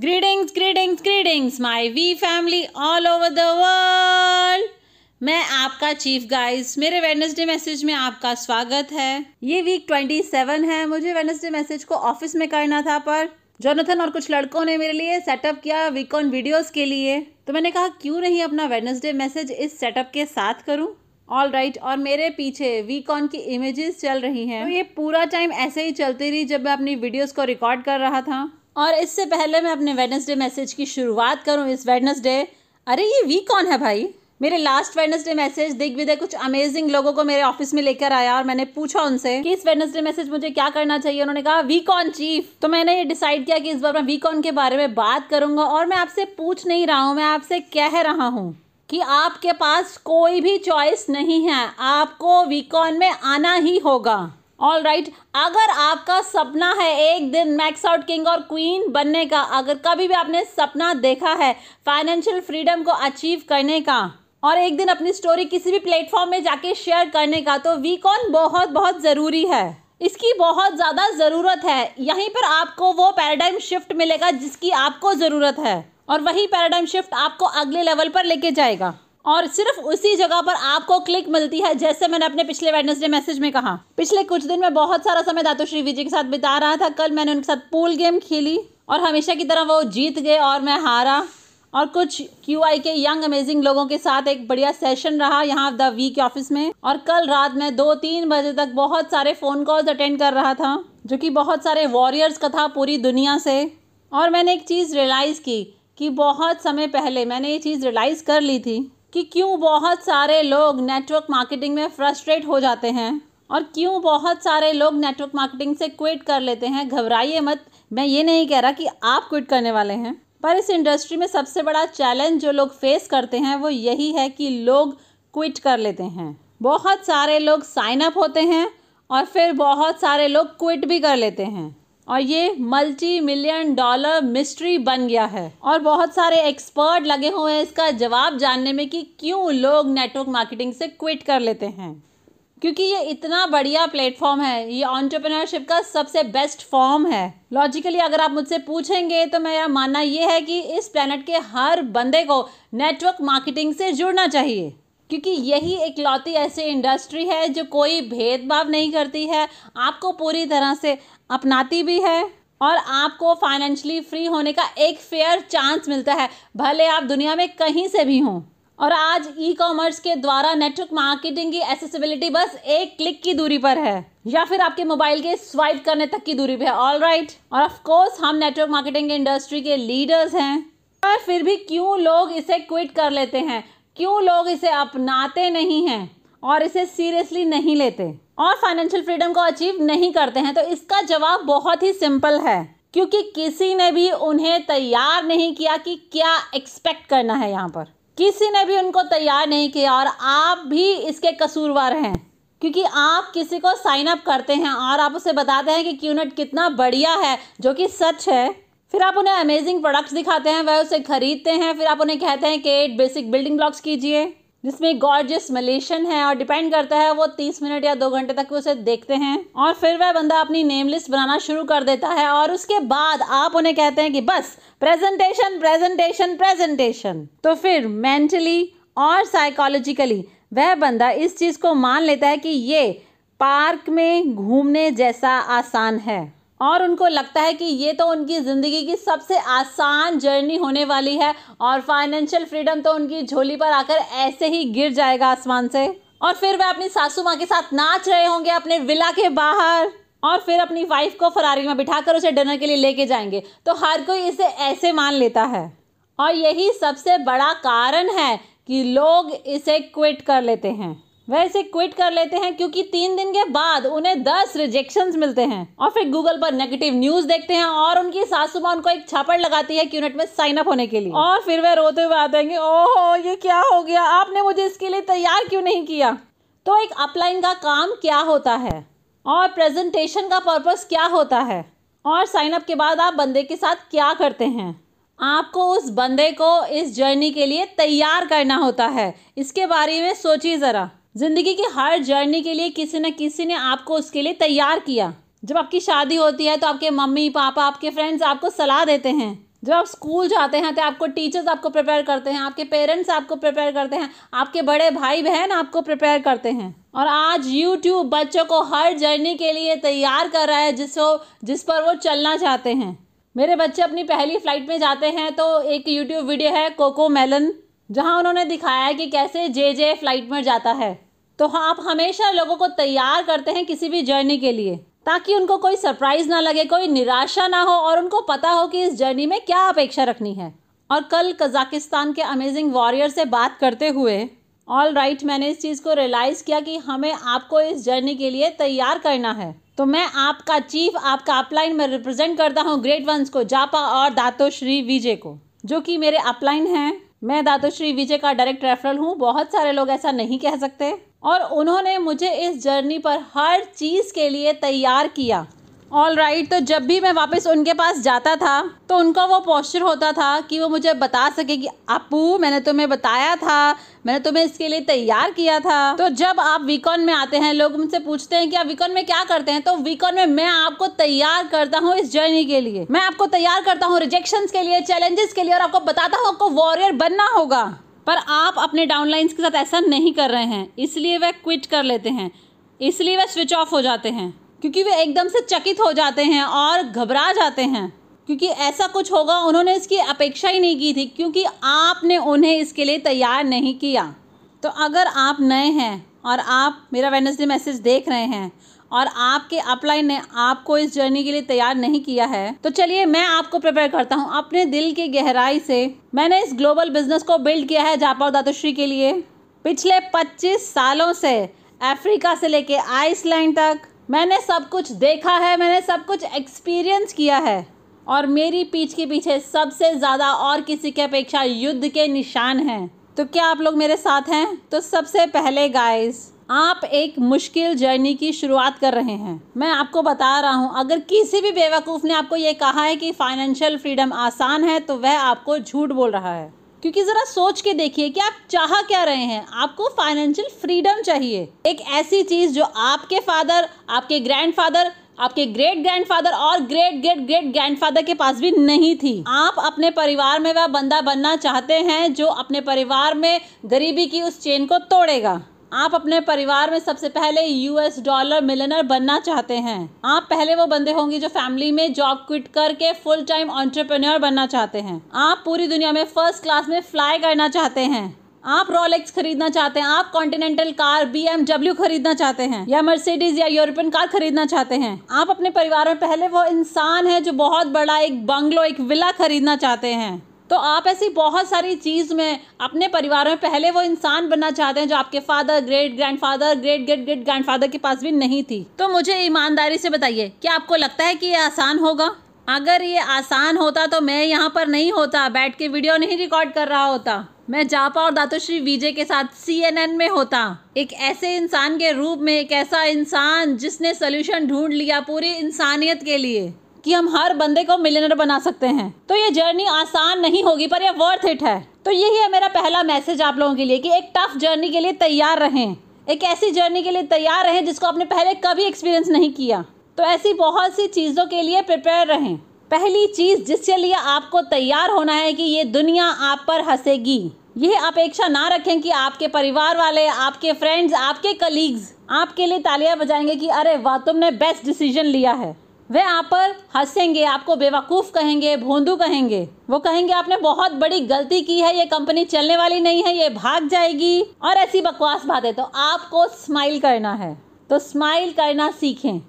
Greetings greetings greetings my we family all over the world मैं आपका chief guys मेरे Wednesday message में आपका स्वागत है। ये वीक ट्वेंटी सेवन है मुझे वेडनेसडे मैसेज को ऑफ़िस में करना था पर जोनाथन और कुछ लड़कों ने मेरे लिए सेटअप किया वीक ऑन वीडियोस के लिए। तो मैंने कहा क्यों नहीं अपना वेडनेसडे मैसेज इस सेटअप के साथ करूँ? ऑल राइट right, और मेरे पीछे वीकॉन की इमेजेस चल रही हैं। तो ये पूरा टाइम ऐसे ही चलती रही जब मैं अपनी वीडियोस को रिकॉर्ड कर रहा था। और इससे पहले मैं अपने वेडनेसडे मैसेज की शुरुआत करूँ इस वेडनेसडे अरे, ये वीक कौन है भाई? मेरे लास्ट वेडनेसडे मैसेज दिग्विजय कुछ अमेजिंग लोगों को मेरे ऑफ़िस में लेकर आया और मैंने पूछा उनसे कि इस वेडनेसडे मैसेज मुझे क्या करना चाहिए? उन्होंने कहा वी ऑन चीफ तो मैंने ये डिसाइड किया कि इस बार मैं वी ऑन के बारे में बात करूँगा और मैं आपसे पूछ नहीं रहा हूँ, मैं आपसे कह रहा हूँ कि आपके पास कोई भी चॉइस नहीं है। आपको वीकॉन में आना ही होगा। All right right. अगर आपका सपना है एक दिन मैक्स आउट किंग और क्वीन बनने का, अगर कभी भी आपने सपना देखा है फाइनेंशियल फ्रीडम को अचीव करने का और एक दिन अपनी स्टोरी किसी भी प्लेटफॉर्म में जाके शेयर करने का तो वीकॉन बहुत बहुत ज़रूरी है। इसकी बहुत ज़्यादा ज़रूरत है। यहीं पर आपको वो पैराडाइम शिफ्ट मिलेगा जिसकी आपको ज़रूरत है। और वही पैराडाइम शिफ्ट आपको अगले लेवल पर लेके जाएगा। और सिर्फ़ उसी जगह पर आपको क्लिक मिलती है, जैसे मैंने अपने पिछले वेडनेसडे मैसेज में कहा। पिछले कुछ दिन में बहुत सारा समय दातो श्री विजय के साथ बिता रहा था। कल मैंने उनके साथ पूल गेम खेली और हमेशा की तरह वो जीत गए और मैं हारा। और कुछ क्यू आई के यंग अमेजिंग लोगों के साथ एक बढ़िया सेशन रहा यहाँ द वीक ऑफ़िस में। और कल रात में दो तीन बजे तक बहुत सारे फ़ोन कॉल्स अटेंड कर रहा था, जो कि बहुत सारे वॉरियर्स का था पूरी दुनिया से। और मैंने एक चीज़ रियलाइज़ की कि बहुत समय पहले मैंने ये चीज़ रियलाइज़ कर ली थी। कि क्यों बहुत सारे लोग नेटवर्क मार्केटिंग में फ्रस्ट्रेट हो जाते हैं? और क्यों बहुत सारे लोग नेटवर्क मार्केटिंग से क्विट कर लेते हैं? घबराइए मत। मैं ये नहीं कह रहा कि आप क्विट करने वाले हैं। पर इस इंडस्ट्री में सबसे बड़ा चैलेंज जो लोग फेस करते हैं, वो यही है कि लोग क्विट कर लेते हैं। बहुत सारे लोग साइन अप होते हैं और फिर बहुत सारे लोग क्विट भी कर लेते हैं। और ये मल्टी मिलियन डॉलर मिस्ट्री बन गया है। और बहुत सारे एक्सपर्ट लगे हुए हैं इसका जवाब जानने में कि क्यों लोग नेटवर्क मार्केटिंग से क्विट कर लेते हैं। क्योंकि ये इतना बढ़िया प्लेटफॉर्म है, ये ऑन्टरप्रेनरशिप का सबसे बेस्ट फॉर्म है। लॉजिकली अगर आप मुझसे पूछेंगे तो मेरा मानना ये है कि इस प्लानट के हर बंदे को नेटवर्क मार्केटिंग से जुड़ना चाहिए। क्योंकि यही इकलौती ऐसी इंडस्ट्री है जो कोई भेदभाव नहीं करती है, आपको पूरी तरह से अपनाती भी है और आपको फाइनेंशियली फ्री होने का एक फेयर चांस मिलता है, भले आप दुनिया में कहीं से भी हों। और आज ई कॉमर्स के द्वारा नेटवर्क मार्केटिंग की एसेसिबिलिटी बस एक क्लिक की दूरी पर है, या फिर आपके मोबाइल के स्वाइप करने तक की दूरी पर है ऑल राइट right? और ऑफ़ कोर्स हम नेटवर्क मार्केटिंग इंडस्ट्री के लीडर्स हैं। पर फिर भी क्यों लोग इसे क्विट कर लेते हैं? क्यों लोग इसे अपनाते नहीं हैं और इसे सीरियसली नहीं लेते? और फाइनेंशियल फ्रीडम को अचीव नहीं करते हैं तो इसका जवाब बहुत ही सिंपल है, क्योंकि किसी ने भी उन्हें तैयार नहीं किया कि क्या एक्सपेक्ट करना है यहाँ पर। किसी ने भी उनको तैयार नहीं किया और आप भी इसके कसूरवार हैं, क्योंकि आप किसी को साइन अप करते हैं और आप उसे बताते हैं कि क्यूनेट कितना बढ़िया है, जो कि सच है। फिर आप उन्हें अमेजिंग प्रोडक्ट्स दिखाते हैं, वह उसे खरीदते हैं, फिर आप उन्हें कहते हैं कि एट बेसिक बिल्डिंग ब्लॉक्स कीजिए, जिसमें गॉर्जियस मलेशन है और डिपेंड करता है वो तीस मिनट या दो घंटे तक उसे देखते हैं और फिर वह बंदा अपनी नेम लिस्ट बनाना शुरू कर देता है और उसके बाद आप उन्हें कहते हैं कि बस प्रेजेंटेशन प्रेजेंटेशन प्रेजेंटेशन तो फिर मेंटली और साइकोलॉजिकली वह बंदा इस चीज़ को मान लेता है कि ये पार्क में घूमने जैसा आसान है। और उनको लगता है कि ये तो उनकी ज़िंदगी की सबसे आसान जर्नी होने वाली है और फाइनेंशियल फ्रीडम तो उनकी झोली पर आकर ऐसे ही गिर जाएगा आसमान से। और फिर वह अपनी सासू माँ के साथ नाच रहे होंगे अपने विला के बाहर। और फिर अपनी वाइफ को फरारी में बिठाकर उसे डिनर के लिए लेके जाएँगे। तो हर कोई इसे ऐसे मान लेता है। और यही सबसे बड़ा कारण है कि लोग इसे क्विट कर लेते हैं। वह इसे क्विट कर लेते हैं क्योंकि तीन दिन के बाद उन्हें दस रिजेक्शन मिलते हैं। और फिर गूगल पर नेगेटिव न्यूज़ देखते हैं और उनकी सासू माँ उनको एक छापड़ लगाती है क्यूनेट में साइन अप होने के लिए। और फिर वह रोते हुए आते हैं ओहो, ये क्या हो गया? आपने मुझे इसके लिए तैयार क्यों नहीं किया? तो एक अपलाइन का काम क्या होता है? और प्रेजेंटेशन का पर्पज क्या होता है? और साइन अप के बाद आप बंदे के साथ क्या करते हैं? आपको उस बंदे को इस जर्नी के लिए तैयार करना होता है। इसके बारे में सोचिए ज़रा। ज़िंदगी की हर जर्नी के लिए किसी न किसी ने आपको उसके लिए तैयार किया। जब आपकी शादी होती है तो आपके मम्मी, पापा, आपके फ्रेंड्स आपको सलाह देते हैं। जब आप स्कूल जाते हैं तो आपको टीचर्स आपको प्रिपेयर करते हैं, आपके पेरेंट्स आपको प्रिपेयर करते हैं, आपके बड़े भाई बहन आपको प्रिपेयर करते हैं। और आज यूट्यूब बच्चों को हर जर्नी के लिए तैयार कर रहा है जिसको, जिस पर वो चलना चाहते हैं। मेरे बच्चे अपनी पहली फ़्लाइट में जाते हैं तो एक यूट्यूब वीडियो है कोको मेलन जहाँ उन्होंने दिखाया है कि कैसे जे जे फ़्लाइट में जाता है। तो हाँ आप हमेशा लोगों को तैयार करते हैं किसी भी जर्नी के लिए ताकि उनको कोई सरप्राइज़ ना लगे कोई निराशा ना हो और उनको पता हो कि इस जर्नी में क्या अपेक्षा रखनी है। और कल कजाकिस्तान के अमेजिंग वॉरियर से बात करते हुए ऑल राइट right, मैंने इस चीज़ को रियलाइज़ किया कि हमें आपको इस जर्नी के लिए तैयार करना है। तो मैं आपका चीफ आपका अपलाइन में रिप्रेजेंट करता हूँ ग्रेट वंस को जापा और दातो श्री विजय को जो कि मेरे अपलाइन हैं। मैं दादोश्री विजय का डायरेक्ट रेफरल हूँ। बहुत सारे लोग ऐसा नहीं कह सकते। और उन्होंने मुझे इस जर्नी पर हर चीज़ के लिए तैयार किया। ऑल राइट right, तो जब भी मैं वापस उनके पास जाता था तो उनका वो पोस्चर होता था कि वो मुझे बता सके कि आपू मैंने तुम्हें बताया था मैंने तुम्हें इसके लिए तैयार किया था। तो जब आप वीकॉन में आते हैं लोग मुझसे पूछते हैं कि आप वीकॉन में क्या करते हैं तो वीकॉन में मैं आपको तैयार करता हूँ इस जर्नी के लिए। मैं आपको तैयार करता हूँ रिजेक्शन के लिए चैलेंजेस के लिए और आपको बताता हूँ आपको वॉरियर बनना होगा। पर आप अपने डाउनलाइंस के साथ ऐसा नहीं कर रहे हैं इसलिए वह क्विट कर लेते हैं इसलिए वह स्विच ऑफ़ हो जाते हैं। क्योंकि वे एकदम से चकित हो जाते हैं और घबरा जाते हैं। क्योंकि ऐसा कुछ होगा, उन्होंने इसकी अपेक्षा ही नहीं की थी, क्योंकि आपने उन्हें इसके लिए तैयार नहीं किया। तो अगर आप नए हैं और आप मेरा वेनसडे मैसेज देख रहे हैं और आपके अपलाइन ने आपको इस जर्नी के लिए तैयार नहीं किया है तो चलिए मैं आपको प्रिपेयर करता हूँ अपने दिल की गहराई से। मैंने इस ग्लोबल बिज़नेस को बिल्ड किया है जापा और दातुश्री के लिए। पिछले 25 सालों से अफ्रीका से लेके आइसलैंड तक मैंने सब कुछ देखा है, मैंने सब कुछ एक्सपीरियंस किया है। और मेरी पीठ के पीछे सबसे ज़्यादा और किसी की अपेक्षा युद्ध के निशान हैं। तो क्या आप लोग मेरे साथ हैं? तो सबसे पहले गाइस आप एक मुश्किल जर्नी की शुरुआत कर रहे हैं। मैं आपको बता रहा हूँ, अगर किसी भी बेवकूफ़ ने आपको ये कहा है कि फाइनेंशियल फ्रीडम आसान है तो वह आपको झूठ बोल रहा है। क्योंकि ज़रा सोच के देखिए कि आप चाह क्या रहे हैं। आपको फाइनेंशियल फ्रीडम चाहिए। एक ऐसी चीज़ जो आपके फादर आपके ग्रैंडफादर आपके ग्रेट ग्रैंडफादर और ग्रेट ग्रेट ग्रेट ग्रैंडफादर के पास भी नहीं थी। आप अपने परिवार में वह बंदा बनना चाहते हैं जो अपने परिवार में गरीबी की उस चेन को तोड़ेगा। आप अपने परिवार में सबसे पहले यूएस डॉलर मिलनर बनना चाहते हैं। आप पहले वो बंदे होंगे जो फैमिली में जॉब क्विट करके फुल टाइम ऑन्टरप्रेन्योर बनना चाहते हैं। आप पूरी दुनिया में फ़र्स्ट क्लास में फ्लाई करना चाहते हैं। आप रोलेक्स खरीदना चाहते हैं। आप कॉन्टिनेंटल कार बीएमडब्ल्यू खरीदना चाहते हैं। या मर्सिडीज या यूरोपियन कार खरीदना चाहते हैं। आप अपने परिवार में पहले वो इंसान है जो बहुत बड़ा एक बंगलो एक विला खरीदना चाहते हैं। तो आप ऐसी बहुत सारी चीज़ में अपने परिवार में पहले वो इंसान बनना चाहते हैं जो आपके father great grandfather great great great grandfather के पास भी नहीं थी। तो मुझे ईमानदारी से बताइए, क्या आपको लगता है कि ये आसान होगा? अगर ये आसान होता तो मैं यहाँ पर नहीं होता, बैठ के वीडियो नहीं रिकॉर्ड कर रहा होता। मैं जापा और दातोश्री विजय के साथ सीएनएन में होता। एक ऐसे इंसान के रूप में, एक ऐसा इंसान जिसने सोल्यूशन ढूंढ लिया पूरी इंसानियत के लिए। कि हम हर बंदे को मिलियनर बना सकते हैं। तो ये जर्नी आसान नहीं होगी, पर यह वर्थ इट है। तो यही है मेरा पहला मैसेज आप लोगों के लिए कि एक टफ जर्नी के लिए तैयार रहें। एक ऐसी जर्नी के लिए तैयार रहें जिसको आपने पहले कभी एक्सपीरियंस नहीं किया। तो ऐसी बहुत सी चीज़ों के लिए प्रिपेयर रहें। पहली चीज़ जिसके लिए आपको तैयार होना है कि ये दुनिया आप पर हंसेगी, यह अपेक्षा ना रखें कि आपके परिवार वाले, आपके फ्रेंड्स आपके कलीग्स आपके लिए तालियाँ बजाएँगे कि, अरे वाह, तुमने बेस्ट डिसीज़न लिया है। वे आप पर हंसेंगे, आपको बेवकूफ़ कहेंगे, भोंदू कहेंगे। वो कहेंगे, आपने बहुत बड़ी गलती की है, ये कंपनी चलने वाली नहीं है, ये भाग जाएगी। और ऐसी बकवास बातें तो आपको स्माइल करना है। तो स्माइल करना सीखें।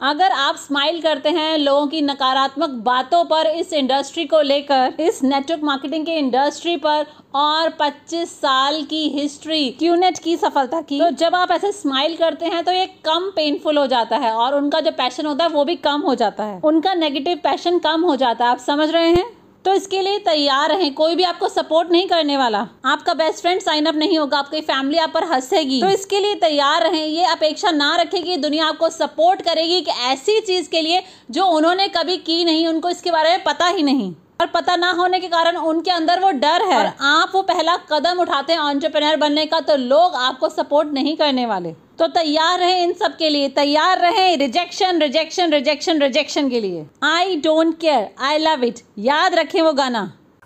अगर आप स्माइल करते हैं लोगों की नकारात्मक बातों पर इस इंडस्ट्री को लेकर, इस नेटवर्क मार्केटिंग के इंडस्ट्री पर और 25 साल की हिस्ट्री क्यूनेट की सफलता की तो जब आप ऐसे स्माइल करते हैं तो ये कम पेनफुल हो जाता है और उनका जो पैशन होता है वो भी कम हो जाता है। उनका नेगेटिव पैशन कम हो जाता है, आप समझ रहे हैं? तो इसके लिए तैयार रहें। कोई भी आपको सपोर्ट नहीं करने वाला। आपका बेस्ट फ्रेंड साइन अप नहीं होगा। आपकी फैमिली आप पर हंसेगी। तो इसके लिए तैयार रहें। ये अपेक्षा ना रखें कि दुनिया आपको सपोर्ट करेगी कि ऐसी चीज़ के लिए जो उन्होंने कभी की नहीं। उनको इसके बारे में पता ही नहीं। और पता ना होने के कारण उनके अंदर वो डर है। और आप वो पहला कदम उठाते हैं ऑन्टरप्रेनर बनने का तो लोग आपको सपोर्ट नहीं करने वाले। तो तैयार रहे इन सब के लिए। तैयार रहे रिजेक्शन रिजेक्शन रिजेक्शन रिजेक्शन के लिए। I don't care I love it याद रखें वो गाना।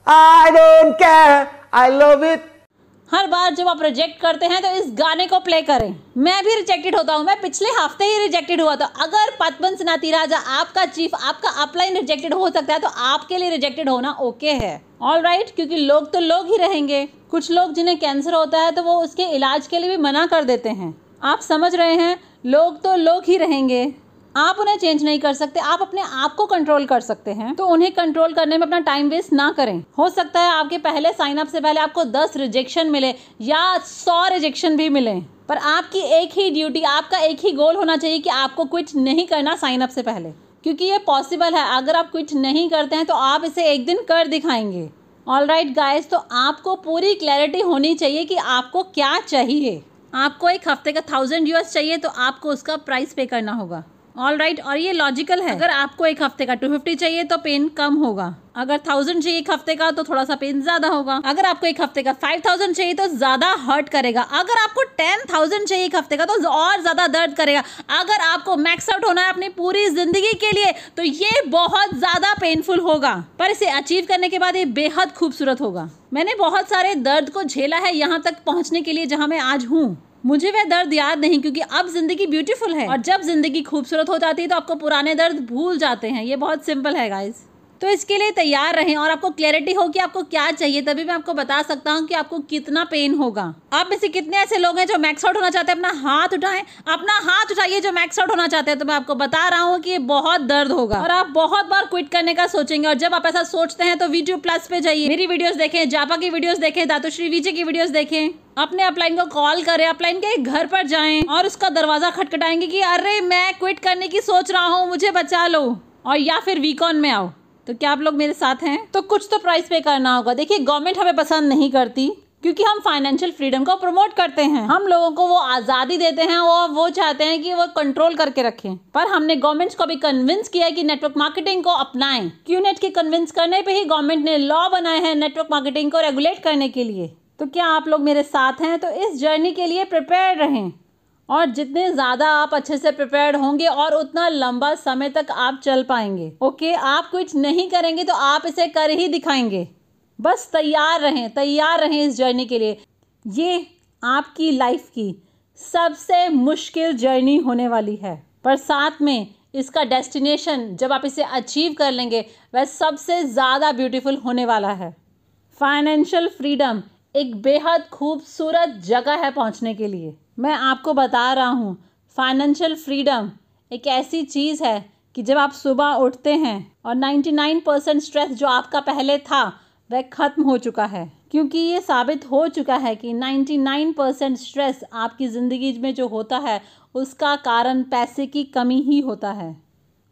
I don't care I love it. हर बार जब आप रिजेक्ट करते हैं तो इस गाने को प्ले करें। मैं भी रिजेक्टेड होता हूँ। मैं पिछले हफ़्ते ही रिजेक्टेड हुआ था। अगर पद्मन सिनाती राजा आपका चीफ आपका अपलाइन रिजेक्टेड हो सकता है तो आपके लिए रिजेक्टेड होना ओके है। ऑल राइट right, क्योंकि लोग तो लोग ही रहेंगे। कुछ लोग जिन्हें कैंसर होता है तो वो उसके इलाज के लिए भी मना कर देते हैं। आप समझ रहे हैं? लोग तो लोग ही रहेंगे। आप उन्हें चेंज नहीं कर सकते, आप अपने आप को कंट्रोल कर सकते हैं तो उन्हें कंट्रोल करने में अपना टाइम वेस्ट ना करें। हो सकता है आपके पहले साइन अप से पहले आपको दस रिजेक्शन मिले या सौ रिजेक्शन भी मिले, पर आपकी एक ही ड्यूटी आपका एक ही गोल होना चाहिए कि आपको क्विट नहीं करना साइन अप से पहले। क्योंकि ये पॉसिबल है, अगर आप क्विट नहीं करते हैं तो आप इसे एक दिन कर दिखाएँगे। ऑल राइट गाइज़ तो आपको पूरी क्लैरिटी होनी चाहिए कि आपको क्या चाहिए। आपको एक हफ़्ते का थाउज़ेंड यूएस चाहिए तो आपको उसका प्राइस पे करना होगा। ऑल राइट right, और ये लॉजिकल है। अगर आपको एक हफ़्ते का टू फिफ्टी चाहिए तो पेन कम होगा। अगर थाउज़ेंड चाहिए एक हफ़्ते का तो थोड़ा सा पेन ज़्यादा होगा। अगर आपको एक हफ़्ते का फाइव थाउज़ेंड चाहिए तो ज़्यादा हर्ट करेगा। अगर आपको टेन थाउज़ेंड चाहिए एक हफ़्ते का तो और ज़्यादा दर्द करेगा। अगर आपको मैक्स आउट होना है अपनी पूरी ज़िंदगी के लिए तो ये बहुत ज़्यादा पेनफुल होगा। पर इसे अचीव करने के बाद ये बेहद खूबसूरत होगा। मैंने बहुत सारे दर्द को झेला है यहाँ तक पहुँचने के लिए जहाँ मैं आज हूँ। मुझे वह दर्द याद नहीं, क्योंकि अब ज़िंदगी ब्यूटीफुल है। और जब ज़िंदगी खूबसूरत हो जाती है तो आपको पुराने दर्द भूल जाते हैं। ये बहुत सिंपल है गाइज़ तो इसके लिए तैयार रहें और आपको क्लैरिटी हो कि आपको क्या चाहिए, तभी मैं आपको बता सकता हूँ कि आपको कितना पेन होगा। आप में से कितने ऐसे लोग हैं जो मैक्स आउट होना चाहते हैं? अपना हाथ उठाएँ। अपना हाथ उठाइए जो मैक्स आउट होना चाहते हैं। तो मैं आपको बता रहा हूँ कि ये बहुत दर्द होगा। और आप बहुत बार क्विट करने का सोचेंगे और जब आप ऐसा सोचते हैं तो वीडियो प्लस पे जाइए। मेरी वीडियोस देखें, जापा की वीडियोस देखें, दातुश्री विजय की वीडियोस देखें। अपने अपलाइन को कॉल करें, अपलाइन के घर पर जाएँ और उसका दरवाज़ा खटखटाएँगे कि, अरे, मैं क्विट करने की सोच रहा हूँ, मुझे बचा लो। और या फिर वीकॉन में आओ। तो क्या आप लोग मेरे साथ हैं? तो कुछ तो प्राइस पे करना होगा। देखिए गवर्नमेंट हमें पसंद नहीं करती क्योंकि हम फाइनेंशियल फ्रीडम को प्रमोट करते हैं। हम लोगों को वो आज़ादी देते हैं और वो चाहते हैं कि वो कंट्रोल करके रखें। पर हमने गवर्नमेंट को भी कन्विंस किया कि नेटवर्क मार्केटिंग को अपनाएँ। क्यू नेट के कन्विंस करने पे ही गवर्नमेंट ने लॉ बनाए हैं नेटवर्क मार्केटिंग को रेगुलेट करने के लिए। तो क्या आप लोग मेरे साथ हैं? तो इस जर्नी के लिए प्रिपेयर रहें। और जितने ज़्यादा आप अच्छे से प्रिपेयर्ड होंगे और उतना लंबा समय तक आप चल पाएँगे। ओके? आप कुछ नहीं करेंगे तो आप इसे कर ही दिखाएँगे। बस तैयार रहें तैयार रहें इस जर्नी के लिए। ये आपकी लाइफ की सबसे मुश्किल जर्नी होने वाली है। पर साथ में इसका डेस्टिनेशन जब आप इसे अचीव कर लेंगे, वह सबसे ज़्यादा ब्यूटीफुल होने वाला है। फाइनेंशियल फ्रीडम एक बेहद खूबसूरत जगह है पहुँचने के लिए। मैं आपको बता रहा हूँ फाइनेंशियल फ्रीडम एक ऐसी चीज़ है कि जब आप सुबह उठते हैं और 99 परसेंट स्ट्रेस जो आपका पहले था, वह ख़त्म हो चुका है। क्योंकि ये साबित हो चुका है कि 99 परसेंट स्ट्रेस आपकी ज़िंदगी में जो होता है, उसका कारण पैसे की कमी ही होता है।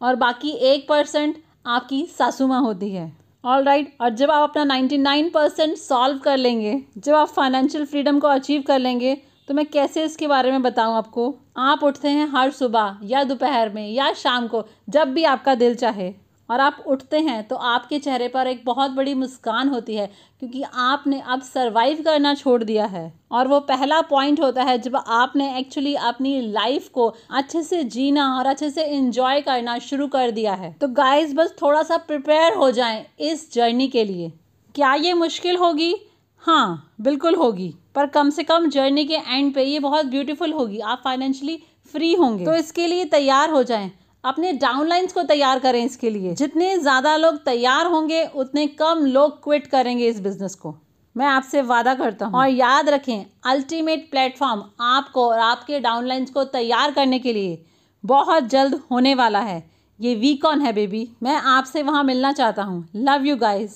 और बाकी एक परसेंट आपकी सासू माँ होती है। All right right. और जब आप अपना 99 परसेंट सॉल्व कर लेंगे, जब आप फाइनेंशियल फ्रीडम को अचीव कर लेंगे तो मैं कैसे इसके बारे में बताऊँ आपको आप उठते हैं हर सुबह या दोपहर में या शाम को, जब भी आपका दिल चाहे और आप उठते हैं तो आपके चेहरे पर एक बहुत बड़ी मुस्कान होती है, क्योंकि आपने अब सरवाइव करना छोड़ दिया है। और वो पहला पॉइंट होता है जब आपने एक्चुअली अपनी लाइफ को अच्छे से जीना और अच्छे से इंजॉय करना शुरू कर दिया है। तो गाइस बस थोड़ा सा प्रिपेयर हो जाएँ इस जर्नी के लिए। क्या ये मुश्किल होगी? हाँ बिल्कुल होगी। पर कम से कम जर्नी के एंड पे ये बहुत ब्यूटीफुल होगी। आप फाइनेंशियली फ्री होंगे। तो इसके लिए तैयार हो जाएँ। अपने डाउनलाइंस को तैयार करें इसके लिए। जितने ज़्यादा लोग तैयार होंगे, उतने कम लोग क्विट करेंगे इस बिज़नेस को। मैं आपसे वादा करता हूँ। और याद रखें अल्टीमेट प्लेटफॉर्म आपको और आपके डाउनलाइंस को तैयार करने के लिए बहुत जल्द होने वाला है। ये वीकॉन है बेबी मैं आपसे वहाँ मिलना चाहता हूँ। Love you guys